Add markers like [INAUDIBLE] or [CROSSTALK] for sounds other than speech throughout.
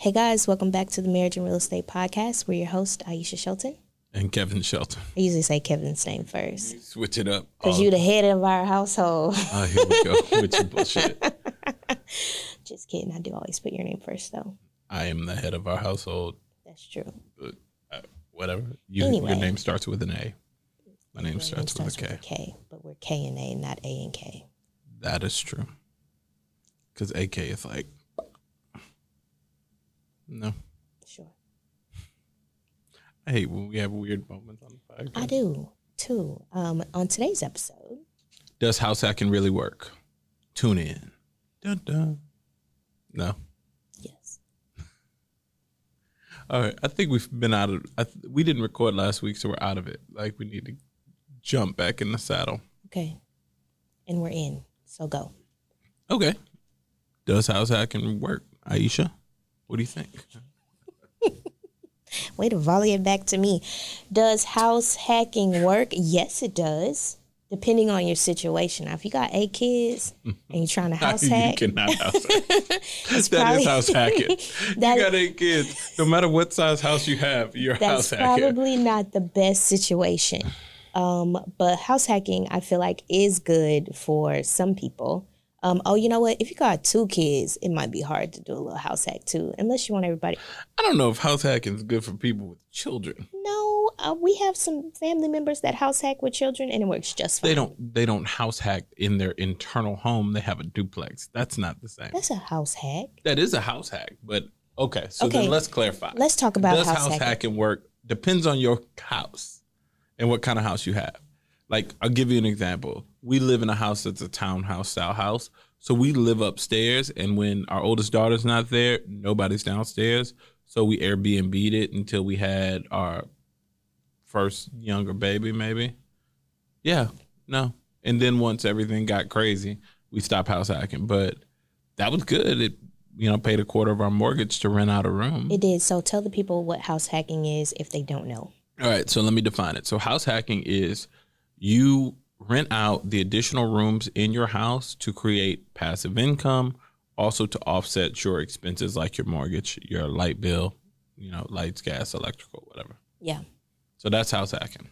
Hey guys, welcome back to the Marriage and Real Estate Podcast. We're your host, Aisha Shelton. And Kevin Shelton. I usually say Kevin's name first. Switch it up. Because you the head of our household. Oh, [LAUGHS] here we go with your bullshit. [LAUGHS] Just kidding. I do always put your name first, though. I am the head of our household. That's true. But, uh, whatever. You, Anyway. Your name starts with an A. My name starts, name with a K. with a K, but we're K and A, not A and K. That is true. Because AK is like, no. Sure. I hate when we have weird moments on the podcast. I do, too. Um, on today's episode, Does house hacking really work? Tune in. Dun, dun. No. yes. [LAUGHS] All right. I think we've been out of. I th- we didn't record last week, so we're out of it. Like we need to jump back in the saddle. Okay. And we're in. So go. Okay. Does house hacking work, Aisha? What do you think? [LAUGHS] Way to volley it back to me. Does house hacking work? Yes, it does. Depending on your situation. Now, if you got eight kids and you're trying to [LAUGHS] house you hack, cannot house [LAUGHS] hack. That probably- is house hacking. That- you got eight kids. No matter what size house you have, you're that's house hacking. probably not the best situation. [SIGHS] Um, but house hacking, I feel like, is good for some people. Um, oh, you know what? If you got two kids, it might be hard to do a little house hack too, unless you want everybody. I don't know if house hacking is good for people with children. No, uh, we have some family members that house hack with children, and it works just fine. They don't. They don't house hack in their internal home. They have a duplex. That's not the same. That's a house hack. That is a house hack, but okay. So Okay. then let's clarify. Let's talk about Does house house hacking. hacking work? Depends on your house and what kind of house you have. Like I'll give you an example. We live in a house that's a townhouse style house. So we live upstairs and when our oldest daughter's not there, nobody's downstairs. So we Airbnb'd it until we had our first younger baby, maybe. Yeah, no. And then once everything got crazy, we stopped house hacking. But that was good. It you know, paid a quarter of our mortgage to rent out a room. It did. So tell the people what house hacking is if they don't know. All right, so let me define it. So house hacking is you rent out the additional rooms in your house to create passive income, also to offset your expenses like your mortgage, your light bill, you know, lights, gas, electrical, whatever. Yeah. So that's house hacking.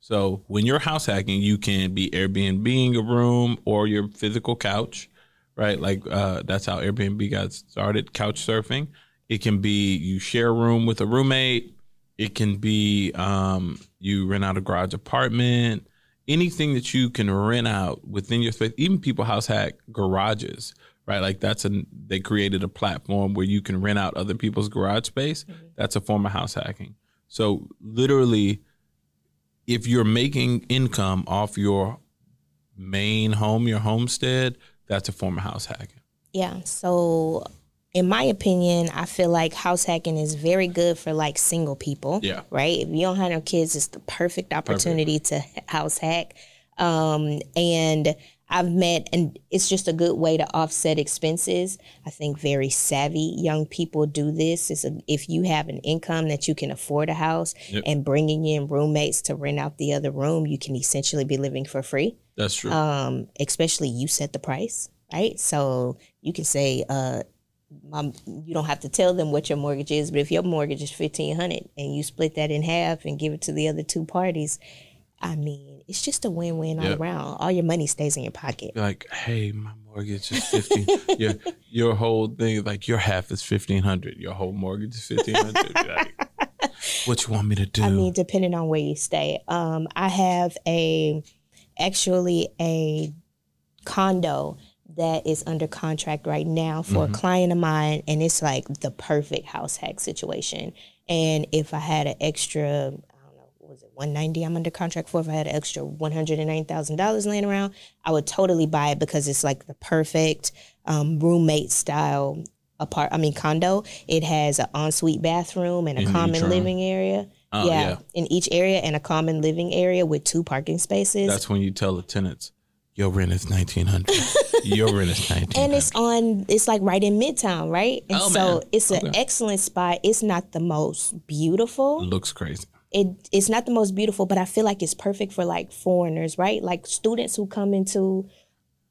So when you're house hacking, you can be Airbnb in a room or your physical couch, right? Like uh, that's how Airbnb got started, couch surfing. It can be you share a room with a roommate. It can be um, you rent out a garage apartment. Anything that you can rent out within your space. Even people house hack garages, right? Like that's a they created a platform where you can rent out other people's garage space. Mm-hmm. That's a form of house hacking. So literally, if you're making income off your main home, your homestead, that's a form of house hacking. Yeah. So, in my opinion, I feel like house hacking is very good for like single people. Yeah. Right. If you don't have no kids, it's the perfect opportunity to house hack. Um, and I've met, and it's just a good way to offset expenses. I think very savvy young people do this. Is if you have an income that you can afford a house Yep. and bringing in roommates to rent out the other room, you can essentially be living for free. That's true. um, especially you set the price, right? So you can say, uh, mom, you don't have to tell them what your mortgage is, but if your mortgage is fifteen hundred and you split that in half and give it to the other two parties, I mean, it's just a win-win all around. All your money stays in your pocket. Like, hey, my mortgage is fifteen. [LAUGHS] your your whole thing like your half is fifteen hundred. Your whole mortgage is fifteen hundred. like, [LAUGHS] what you want me to do? I mean, depending on where you stay. Um, I have a actually a condo that is under contract right now for Mm-hmm. a client of mine, and it's like the perfect house hack situation. And if I had an extra, I don't know, what was it one ninety? I'm under contract for. If I had an extra one hundred and nine thousand dollars laying around, I would totally buy it because it's like the perfect um, roommate style apart. I mean condo. It has an ensuite bathroom and a In common living area. Oh, yeah, yeah. in each area and a common living area with two parking spaces. That's when you tell the tenants, your rent is nineteen hundred. [LAUGHS] your rent is nineteen and it's on it's like right in midtown right and Oh, so man. it's an excellent spot it's not the most beautiful Looks crazy. it it's not the most beautiful but i feel like it's perfect for like foreigners right like students who come into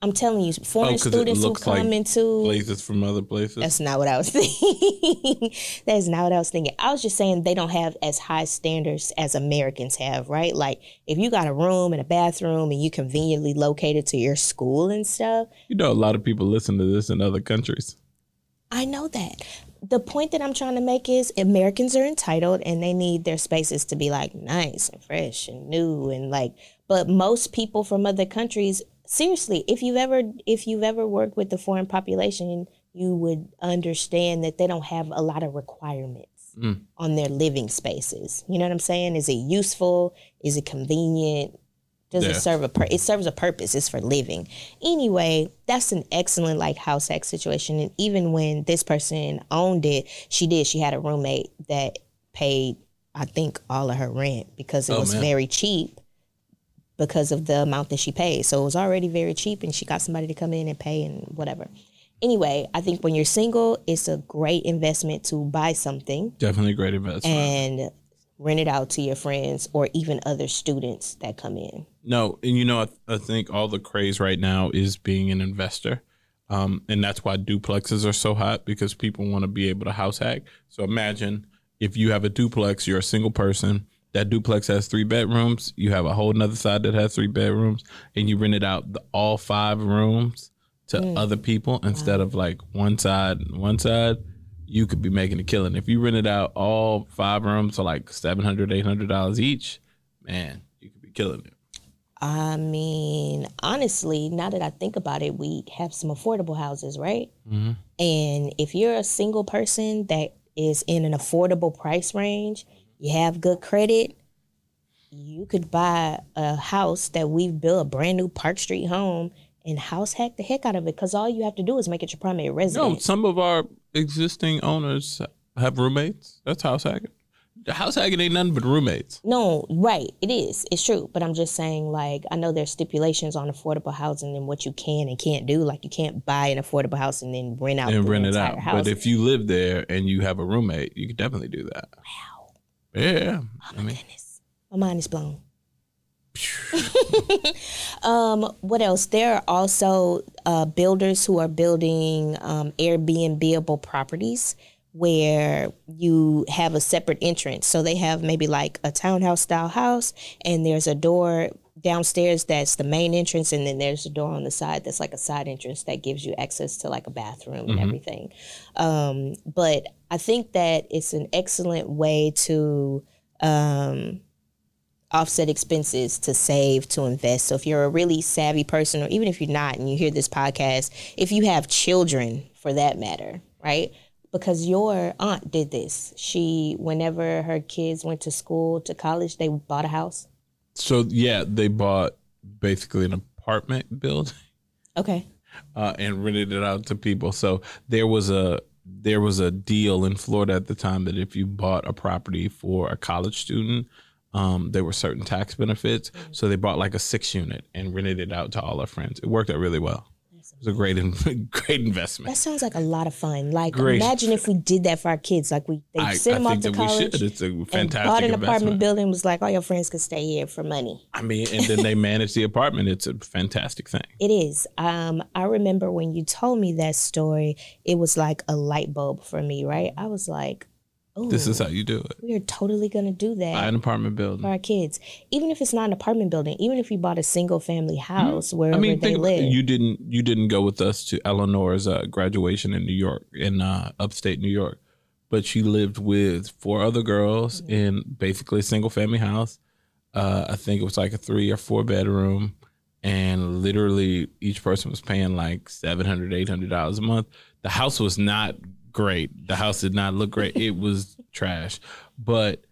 I'm telling you, foreign Oh, students who come like into Places from other places. That's not what I was [LAUGHS] thinking. That's not what I was thinking. I was just saying they don't have as high standards as Americans have, right? Like if you got a room and a bathroom and you conveniently located to your school and stuff, you know, a lot of people listen to this in other countries. I know that. The point that I'm trying to make is Americans are entitled and they need their spaces to be like nice and fresh and new and like but most people from other countries seriously, if you've ever if you've ever worked with the foreign population, you would understand that they don't have a lot of requirements Mm. on their living spaces. You know what I'm saying? Is it useful? Is it convenient? Does Yeah. it serve a pur- it serves a purpose? It's for living. Anyway, that's an excellent like house hack situation. And even when this person owned it, she did. She had a roommate that paid, I think, all of her rent because it Oh, was man. very cheap because of the amount that she paid. So it was already very cheap, and she got somebody to come in and pay and whatever. Anyway, I think when you're single, it's a great investment to buy something Definitely a great investment. and rent it out to your friends or even other students that come in. No, and you know, I, I think all the craze right now is being an investor. Um, and that's why duplexes are so hot because people want to be able to house hack. So imagine if you have a duplex, you're a single person. That duplex has three bedrooms. You have a whole nother side that has three bedrooms, and you rent it out the, all five rooms to other people instead of like one side, one side. You could be making a killing if you rented out all five rooms for like 700 dollars each. Man, you could be killing it. I mean, honestly, now that I think about it, we have some affordable houses, right? Mhm. And if you're a single person that is in an affordable price range, you have good credit, you could buy a house that we've built, a brand new Park Street home, and house hack the heck out of it because all you have to do is make it your primary residence. No, some of our existing owners have roommates. That's house hacking. The house hacking ain't nothing but roommates. No, right. It is. It's true. But I'm just saying, like, I know there's stipulations on affordable housing and what you can and can't do. Like, you can't buy an affordable house and then rent out and the rent it out. house. But if you live there and you have a roommate, you could definitely do that. wow. Yeah. Oh I my mean, goodness. My mind is blown. [LAUGHS] um, what else? There are also uh, builders who are building um, Airbnbable properties where you have a separate entrance. So they have maybe like a townhouse style house, and there's a door downstairs that's the main entrance, and then there's a door on the side that's like a side entrance that gives you access to like a bathroom and everything. Um, but I think that it's an excellent way to. Um, offset expenses to save to invest so if you're a really savvy person or even if you're not and you hear this podcast if you have children for that matter right because your aunt did this she whenever her kids went to school to college they bought a house so yeah, they bought basically an apartment [LAUGHS] building okay uh, and rented it out to people. So there was a there was a deal in Florida at the time that if you bought a property for a college student, um, there were certain tax benefits. So they bought like a six unit and rented it out to all our friends. It worked out really well. It was a great [LAUGHS] great investment. that sounds like a lot of fun like Great. imagine if we did that for our kids like we they I, I sent them off think to college should. It's a and fantastic bought an apartment investment. building was like all your friends could stay here for money I mean, and then they [LAUGHS] manage the apartment. It's a fantastic thing. It is. Um, I remember when you told me that story, it was like a light bulb for me, right? I was like, oh, This is how you do it. we are totally going to do that Buy an apartment building for our kids. Even if it's not an apartment building, even if you bought a single family house wherever Mm-hmm. I mean, they think live. you didn't you didn't go with us to Eleanor's uh, graduation in New York, in uh, upstate New York, but she lived with four other girls Mm-hmm. in basically a single family house. Uh, I think it was like a three or four bedroom, and literally each person was paying like 700 800 dollars a month. The house was not great. The house did not look great. It was trash, but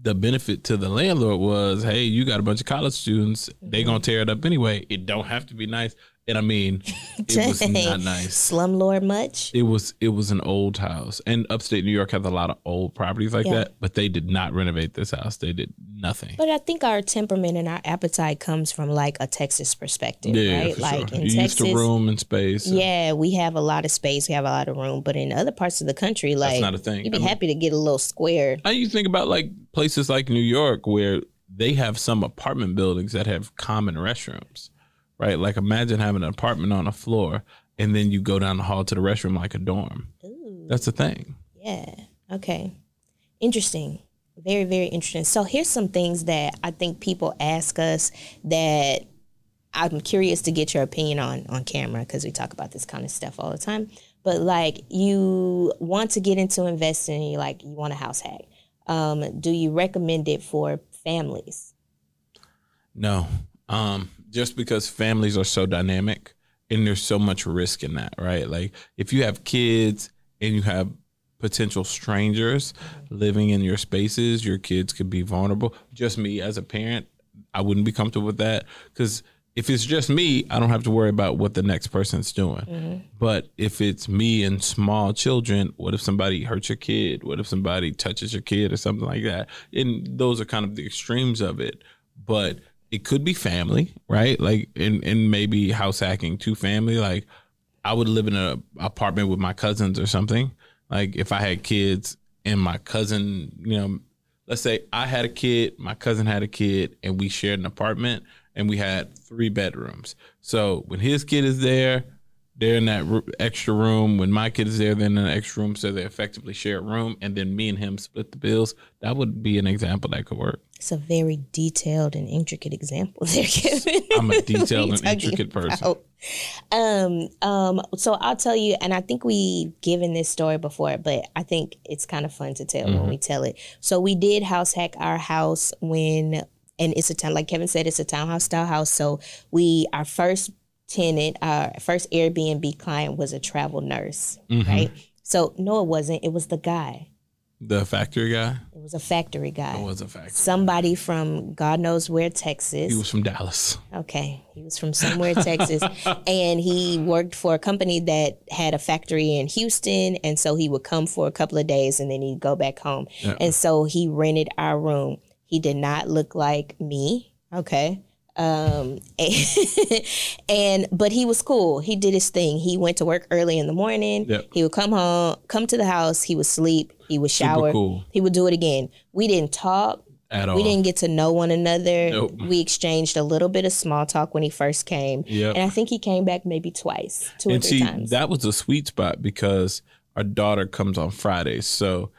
the benefit to the landlord was, hey, you got a bunch of college students. They gonna tear it up anyway. It don't have to be nice. And I mean, [LAUGHS] it was not nice. Slumlord much? It was it was an old house, and upstate New York has a lot of old properties like Yeah. that. But they did not renovate this house. They did nothing. But I think our temperament and our appetite comes from like a Texas perspective, yeah, right? Like sure. in You Texas, used to room and space. and yeah, we have a lot of space, we have a lot of room. But in other parts of the country, like not a thing. you'd be I mean, happy to get a little square. Now you think about like places like New York where they have some apartment buildings that have common restrooms, right? Like imagine having an apartment on a floor and then you go down the hall to the restroom like a dorm. Ooh, That's the thing. yeah. Okay. Interesting. Very, very interesting. So here's some things that I think people ask us that I'm curious to get your opinion on on camera because we talk about this kind of stuff all the time. But like you want to get into investing, you like you want a house hack. Um, do you recommend it for families? No. Um, just because families are so dynamic and there's so much risk in that, right? Like if you have kids and you have potential strangers living in your spaces, your kids could be vulnerable. Just me as a parent, I wouldn't be comfortable with that because if it's just me, I don't have to worry about what the next person's doing. Mm-hmm. But if it's me and small children, what if somebody hurts your kid? What if somebody touches your kid or something like that? And those are kind of the extremes of it. But it could be family, right? Like and and maybe house hacking to family. Like I would live in an apartment with my cousins or something. Like if I had kids and my cousin, you know, let's say I had a kid, my cousin had a kid, and we shared an apartment and we had three bedrooms. So when his kid is there, they're in that ro- extra room. When my kid is there, they're in an extra room. So they effectively share a room. And then me and him split the bills. That would be an example that could work. It's a very detailed and intricate example [LAUGHS] there, Kevin. I'm a [LAUGHS] detailed and intricate person. Um, um, so I'll tell you, and I think we've given this story before, but I think it's kind of fun to tell when we tell it. So we did house hack our house when, and it's a town, like Kevin said, it's a townhouse style house. So we, our first tenant, our first Airbnb client was a travel nurse, mm-hmm. right? So no, it wasn't. It was the guy. The factory guy It was a factory guy. It was a factory. Somebody from God knows where, Texas. He was from Dallas. Okay. He was from somewhere in Texas [LAUGHS] and he worked for a company that had a factory in Houston. And so he would come for a couple of days and then he'd go back home. Yeah. And so he rented our room. He did not look like me. Okay. Um, [LAUGHS] and, but he was cool. He did his thing. He went to work early in the morning. Yep. He would come home, come to the house. He would sleep. He would shower. cool He would do it again. We didn't talk. at all. We didn't get to know one another. Nope. We exchanged a little bit of small talk when he first came. Yep. And I think he came back maybe twice, two or three see, times. that was a sweet spot because our daughter comes on Fridays. So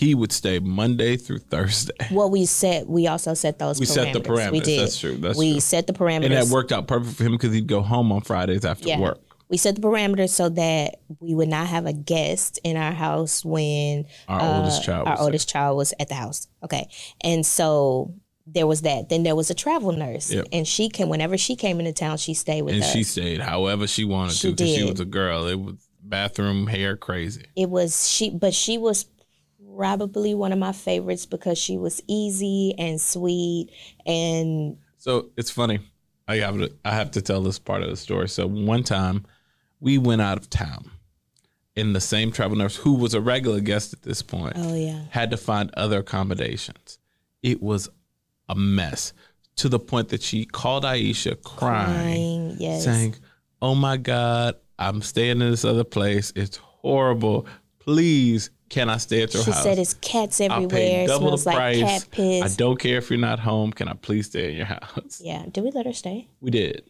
he would stay Monday through Thursday. well, we set, we also set those We parameters. set the parameters. We did. That's true. That's we true. set the parameters. And that worked out perfect for him because he'd go home on Fridays after Yeah. work. We set the parameters so that we would not have a guest in our house when Our uh, oldest child. our was there. oldest child was at the house. Okay. And so there was that. Then there was a travel nurse. Yep. And she came, whenever she came into town, she stayed with us. and us. she stayed however she wanted She to because she was a girl. It was bathroom hair crazy. it was she but she was probably one of my favorites because she was easy and sweet and So it's funny. I have to I have to tell this part of the story. So one time we went out of town and the same travel nurse who was a regular guest at this point oh yeah had to find other accommodations. It was a mess to the point that she called Aisha crying, crying yes saying, "Oh my God, I'm staying in this other place. It's horrible. Please, can I stay at your she house? She said it's cats I'll everywhere pay it double smells the like price. cat I don't care if you're not home. Can I please stay in your house?" yeah did we let her stay We did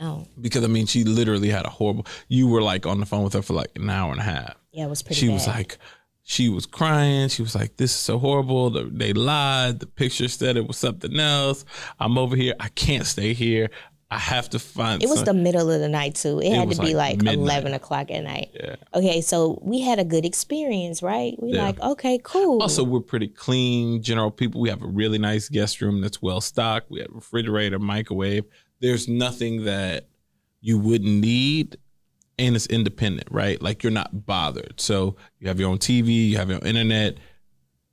oh because I mean, she literally had a horrible. You were like on the phone with her for like an hour and a half. yeah it was pretty she bad. was like she was crying she was like this is so horrible The- they lied the picture said it was something else i'm over here i can't stay here i have to find it was some- the middle of the night too. It, had was to be like. 11 o'clock at night. Yeah. okay so we had a good experience right? We Yeah. like okay cool. Also we're pretty clean general people. We have a really nice guest room that's well stocked. We have a refrigerator microwave. There's nothing that you wouldn't need and it's independent right? Like you're not bothered. So you have your own tv you have your own internet.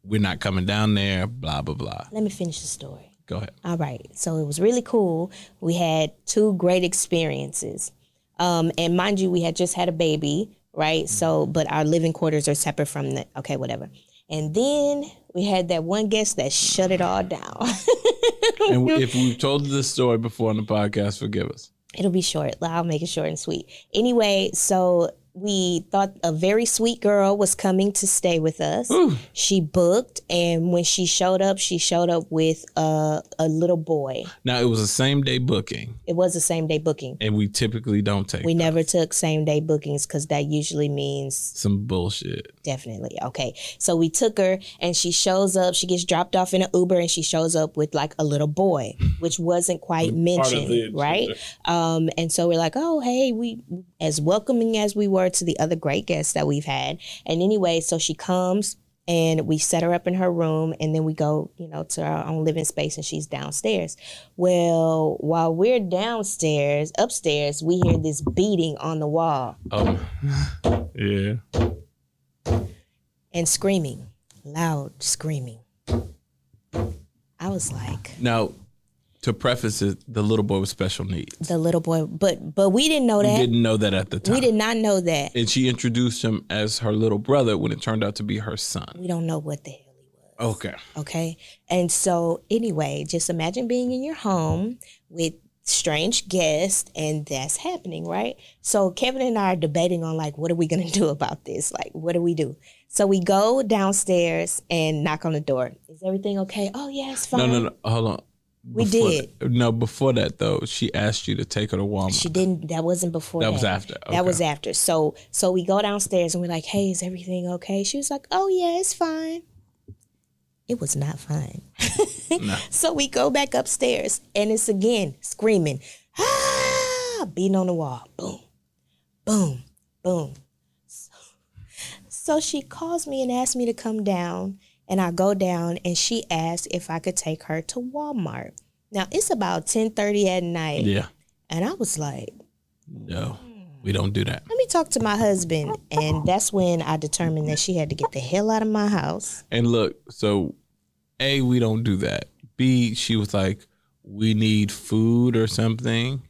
We're not coming down there blah blah blah. Let me finish the story go ahead All right. So it was really cool. We had two great experiences. Um, and mind you, we had just had a baby, right? So, but our living quarters are separate from the, okay, whatever. And then we had that one guest that shut it all down. [LAUGHS] and if we've told this story before on the podcast, forgive us. It'll be short. I'll make it short and sweet. Anyway, so we thought a very sweet girl was coming to stay with us. Ooh. She booked, and when she showed up, she showed up with a, a little boy. Now it was a same day booking, It was a same day booking. and we typically don't take We never took same day bookings because that usually means some bullshit. definitely okay. So we took her, and she shows up. She gets dropped off in an Uber, and she shows up with like a little boy, [LAUGHS] which wasn't quite mentioned, right? Um, and so we're like, oh, hey, we as welcoming as we were to the other great guests that we've had. And anyway, so she comes and we set her up in her room and then we go, you know, to our own living space and she's downstairs. Well, while we're downstairs, upstairs, we hear this beating on the wall Um, yeah. and screaming, loud screaming. I was like, Now, to preface it, the little boy was special needs. the little boy, but but we didn't know that. We didn't know that at the time. We did not know that. And she introduced him as her little brother when it turned out to be her son. We don't know what the hell he was. Okay. Okay. And so, anyway, just imagine being in your home with strange guests and that's happening, right? So, Kevin and I are debating on like, what are we going [LAUGHS] to do about this? Like, what do we do? So, we go downstairs and knock on the door. Is everything okay? Oh, yeah, it's fine. No, no, no. Hold on. We did. that- no, before that though, she asked you to take her to Walmart. She didn't. That wasn't before. That That, was after. Okay. That was after. So, so we go downstairs and we're like, "Hey, is everything okay?" She was like, "Oh yeah, it's fine." It was not fine. No. [LAUGHS] So we go back upstairs and it's again screaming, ah, beating on the wall. Boom, boom, boom. So, so she calls me and asks me to come down. And I go down and she asked if I could take her to Walmart. Now it's about 10:30 at night. Yeah. And I was like, No, we don't do that. let me talk to my husband. And that's when I determined that she had to get the hell out of my house. And look, so A, we don't do that. B, she was like, we need food or something.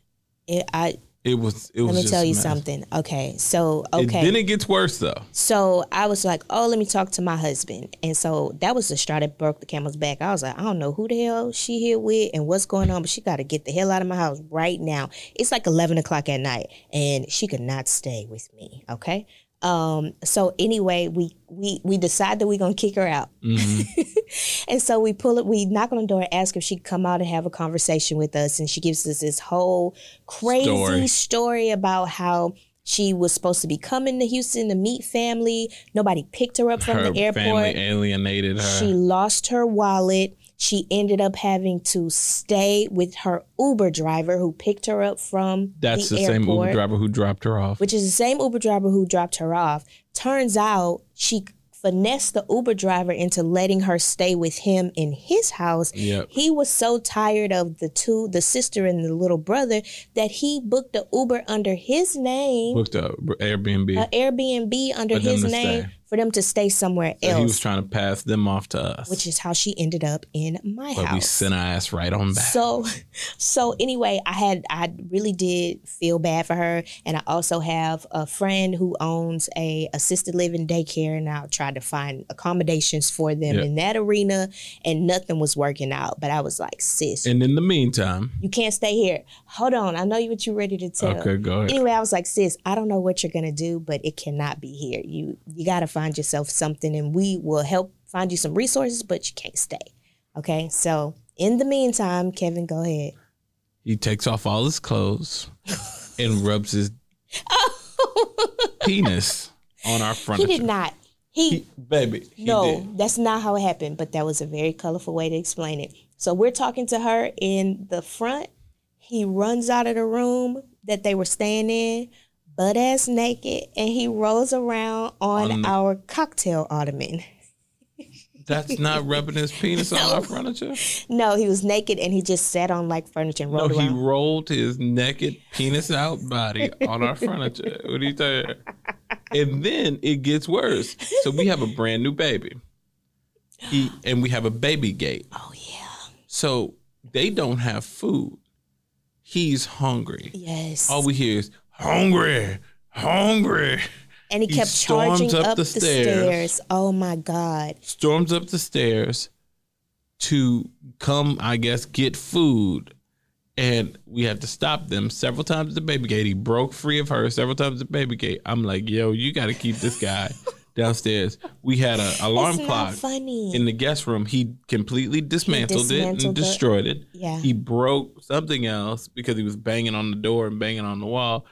It, I It was it was let me tell you mess. something. Okay. So It- okay. then it gets worse though. So I was like, oh, let me talk to my husband. And so that was the straw that broke the camel's back. I was like, I don't know who the hell she here with and what's going on, but she got to get the hell out of my house right now. It's like 11 o'clock at night and she could not stay with me. Okay. Um, so anyway, we, we, we decide that we're going to kick her out. [LAUGHS] and so we pull it, we knock on the door and ask if she could come out and have a conversation with us. And she gives us this whole crazy Story. story about how she was supposed to be coming to Houston to meet family. Nobody picked her up from her the airport. family alienated her. She lost her wallet. She ended up having to stay with her Uber driver who picked her up from That's the, the, same Uber driver who dropped her off. which is the same Uber driver who dropped her off. Turns out she finessed the Uber driver into letting her stay with him in his house. Yep. He was so tired of the two, the sister and the little brother, that he booked the Uber under his name, Booked a Airbnb. an Airbnb under his name stay. For them to stay somewhere So he was trying to pass them off to us. which is how she ended up in my house. but we sent our ass right on back. So, so anyway, I had I really did feel bad for her, and I also have a friend who owns a assisted living daycare, and I tried to find accommodations for them Yeah. in that arena, and nothing was working out. But I was like, sis, and in the meantime, you can't stay here. Hold on, I know you what you're ready to tell. okay, go ahead. Anyway, I was like, sis, I don't know what you're gonna do, but it cannot be here. You you gotta find yourself something, and we will help find you some resources, but you can't stay. Okay, so in the meantime, Kevin, go ahead. He takes off all his clothes [LAUGHS] and rubs his penis on our front. He did not. He, He- baby, he no, did. that's not how it happened. But that was a very colorful way to explain it. So we're talking to her in the front. He runs out of the room that they were staying in, butt ass naked, and he rolls around on, On the- our cocktail ottoman. That's not [LAUGHS] rubbing his penis on our furniture. No, he was naked and he just sat on like furniture and No, rolled he around. rolled his naked penis out body on our furniture. What do you tell And then it gets worse. So we have a brand new baby. He and we have a baby gate. oh yeah, So they don't have food. He's hungry. yes. All we hear is hungry, hungry. and he he kept charging up up, the the, stairs. stairs. Oh my god. Storms up the stairs to come, I guess, get food. and we had to stop them several times at the baby gate. He broke free of her several times at the baby gate. I'm like, yo, you got to keep this guy [LAUGHS] downstairs. We had an alarm clock funny. in the guest room. He completely dismantled, it dismantled and the- destroyed it. Yeah. He broke something else because he was banging on the door and banging on the wall.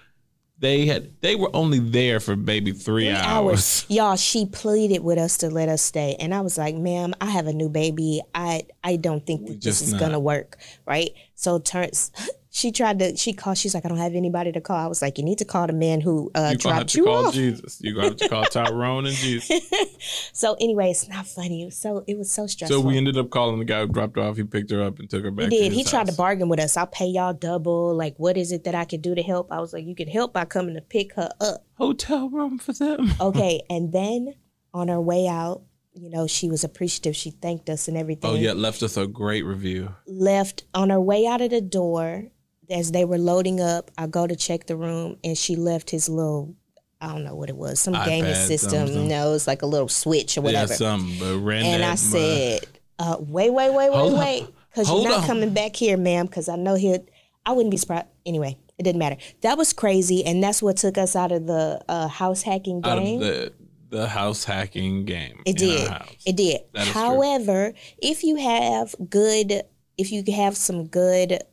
They had they were only there for maybe three, Three hours. [LAUGHS] Y'all, she pleaded with us to let us stay. And I was like, ma'am, I have a new baby. I I don't think that this is not. gonna work. Right. So turns she tried to she called, she's like, I don't have anybody to call. I was like, You need to call the man who uh have dropped to you call off. Jesus. You're gonna have to call Tyrone and Jesus. [LAUGHS] So anyway, it's not funny. So it was so stressful. So we ended up calling the guy who dropped her off. He picked her up and took her back. He did. He tried to bargain with us. I'll pay y'all double. Like, what is it that I could do to help? I was like, you can help by coming to pick her up. hotel room for them. [LAUGHS] Okay. and then on her way out, you know, she was appreciative. She thanked us and everything. Oh yeah, left us a great review. Left on her way out of the door, as they were loading up, I go to check the room and she left his little, I don't know what it was, some gaming system. something. No, it's like a little switch or whatever. Yeah, something. But ran and I said, uh, wait, wait, wait, wait, wait. Because you're not on. coming back here, ma'am, because I know he'll, I wouldn't be surprised. Anyway, it didn't matter. That was crazy. And that's what took us out of the uh, house hacking game. the the house hacking game. It did. It did. That is true. However, if you have good, if you have some good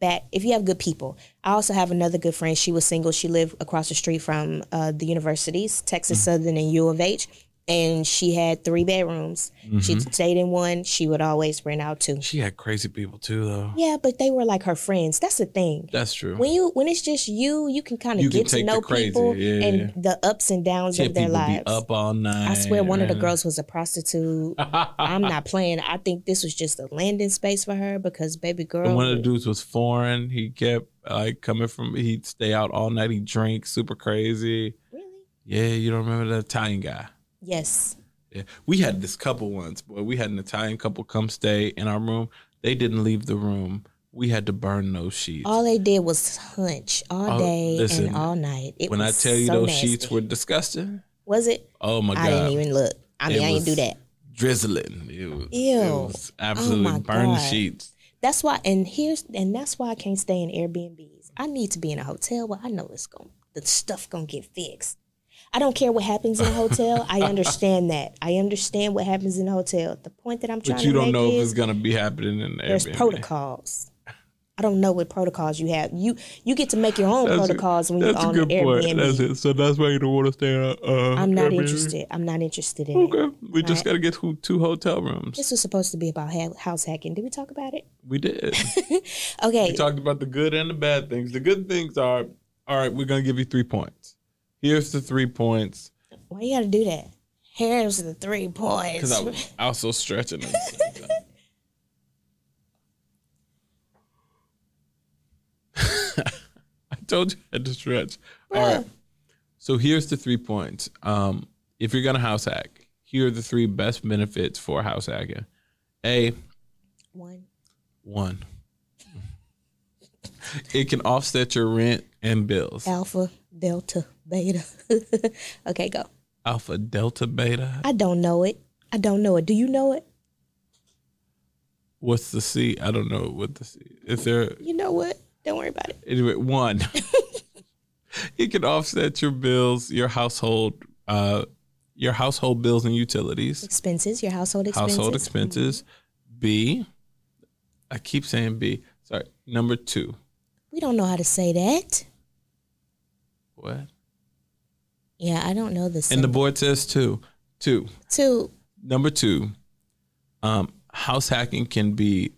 back, if you have good people, I also have another good friend. She was single. She lived across the street from uh, the universities, Texas Mm-hmm. Southern and U of H, and she had three bedrooms. She Mm-hmm. stayed in one. She would always rent out two. She had crazy people too, though. Yeah, but they were like her friends. That's the thing. That's true. When you when it's just you, you can kind of get to know people yeah, and the ups and downs She of their lives. be up all night. I swear one of the girls was a prostitute. I'm not [LAUGHS] playing. I think this was just a landing space for her because baby girl. And one of the dudes was foreign. He kept like coming from. He'd stay out all night. He drank super crazy. really? Yeah, you don't remember the Italian guy? Yes. Yeah, we had this couple once, boy. We had an Italian couple come stay in our room. They didn't leave the room. We had to burn those sheets. All they did was hunch all Oh, day listen, and all night. It when I tell you so those nasty. sheets were disgusting, was it? oh my god, I didn't even look. I mean, I didn't do that. drizzling. It was, Ew. It was oh absolutely Oh burned God. sheets. That's why, and here's and that's why I can't stay in Airbnbs. I need to be in a hotel where I know it's going the stuff gonna get fixed. I don't care what happens in a hotel. I understand that. I understand what happens in a hotel. The point that I'm trying to make But you don't know if it's gonna be happening in the there's Airbnb. protocols. I don't know what protocols you have. You you get to make your own That's a- protocols when you're That's a on good point. Airbnb. That's it. So that's why you don't want to stay at. Uh, I'm not Airbnb? interested. I'm not interested in it. Okay, we just Right. got to get two, two hotel rooms. This was supposed to be about house hacking. Did we talk about it? We did. [LAUGHS] Okay. we talked about the good and the bad things. The good things are, all right, we're gonna give you three points. Here's the three points Why you got to do that? Here's the three points. because I, was- I was so stretching. at the same time. [LAUGHS] I told you I had to stretch. All right. So here's the three points. Um, if you're gonna house hack, here are the three best benefits for house hacking. A One. one. It can offset your rent and bills. Alpha, Delta, Beta. [LAUGHS] okay, go. Alpha, delta, beta. I don't know it. I don't know it. Do you know it? What's the C? I don't know what the C. Is there You know what? Don't worry about it. anyway? One. [LAUGHS] [LAUGHS] it can offset your bills, your household, uh, your household bills and utilities, Expenses, your household expenses. household expenses. B. I keep saying B. Sorry. Number two. We don't know how to say that. What? Yeah, I don't know this. And the board says two. Two. two. Number two, um, house hacking can be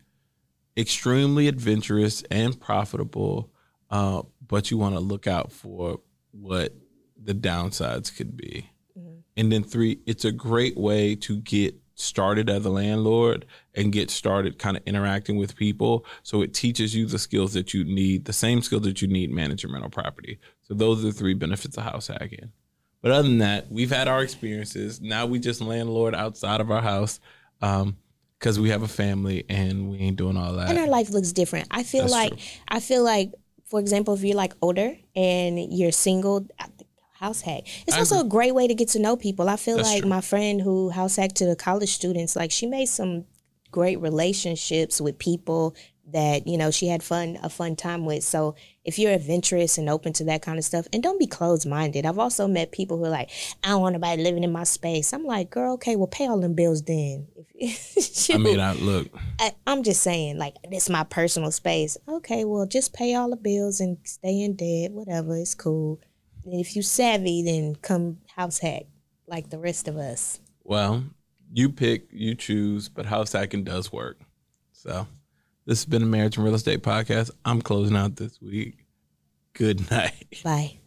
extremely adventurous and profitable, uh, but you want to look out for what the downsides could be. And then three, it's a great way to get started as a landlord and get started kind of interacting with people. So it teaches you the skills that you need, the same skills that you need managing rental property. So those are the three benefits of house hacking. But other than that, we've had our experiences. Now we just landlord outside of our house um, because we have a family and we ain't doing all that. and our life looks different. I feel That's like true. I feel like, for example, if you're like older and you're single, house hack. It's I also a great way to get to know people. I feel That's like true. my friend who house hacked to the college students, like she made some great relationships with people that you know she had fun a fun time with. So if you're adventurous and open to that kind of stuff and don't be closed minded i've also met people who are like i don't want nobody living in my space. I'm like girl okay well pay all them bills then. [LAUGHS] I mean, I look. I, i'm just saying like this is my personal space. Okay well just pay all the bills and stay in debt whatever it's cool. And if you savvy then come house hack like the rest of us. Well, you pick, you choose, but house hacking does work. So, this has been a marriage and real estate podcast. I'm closing out this week. Good night. bye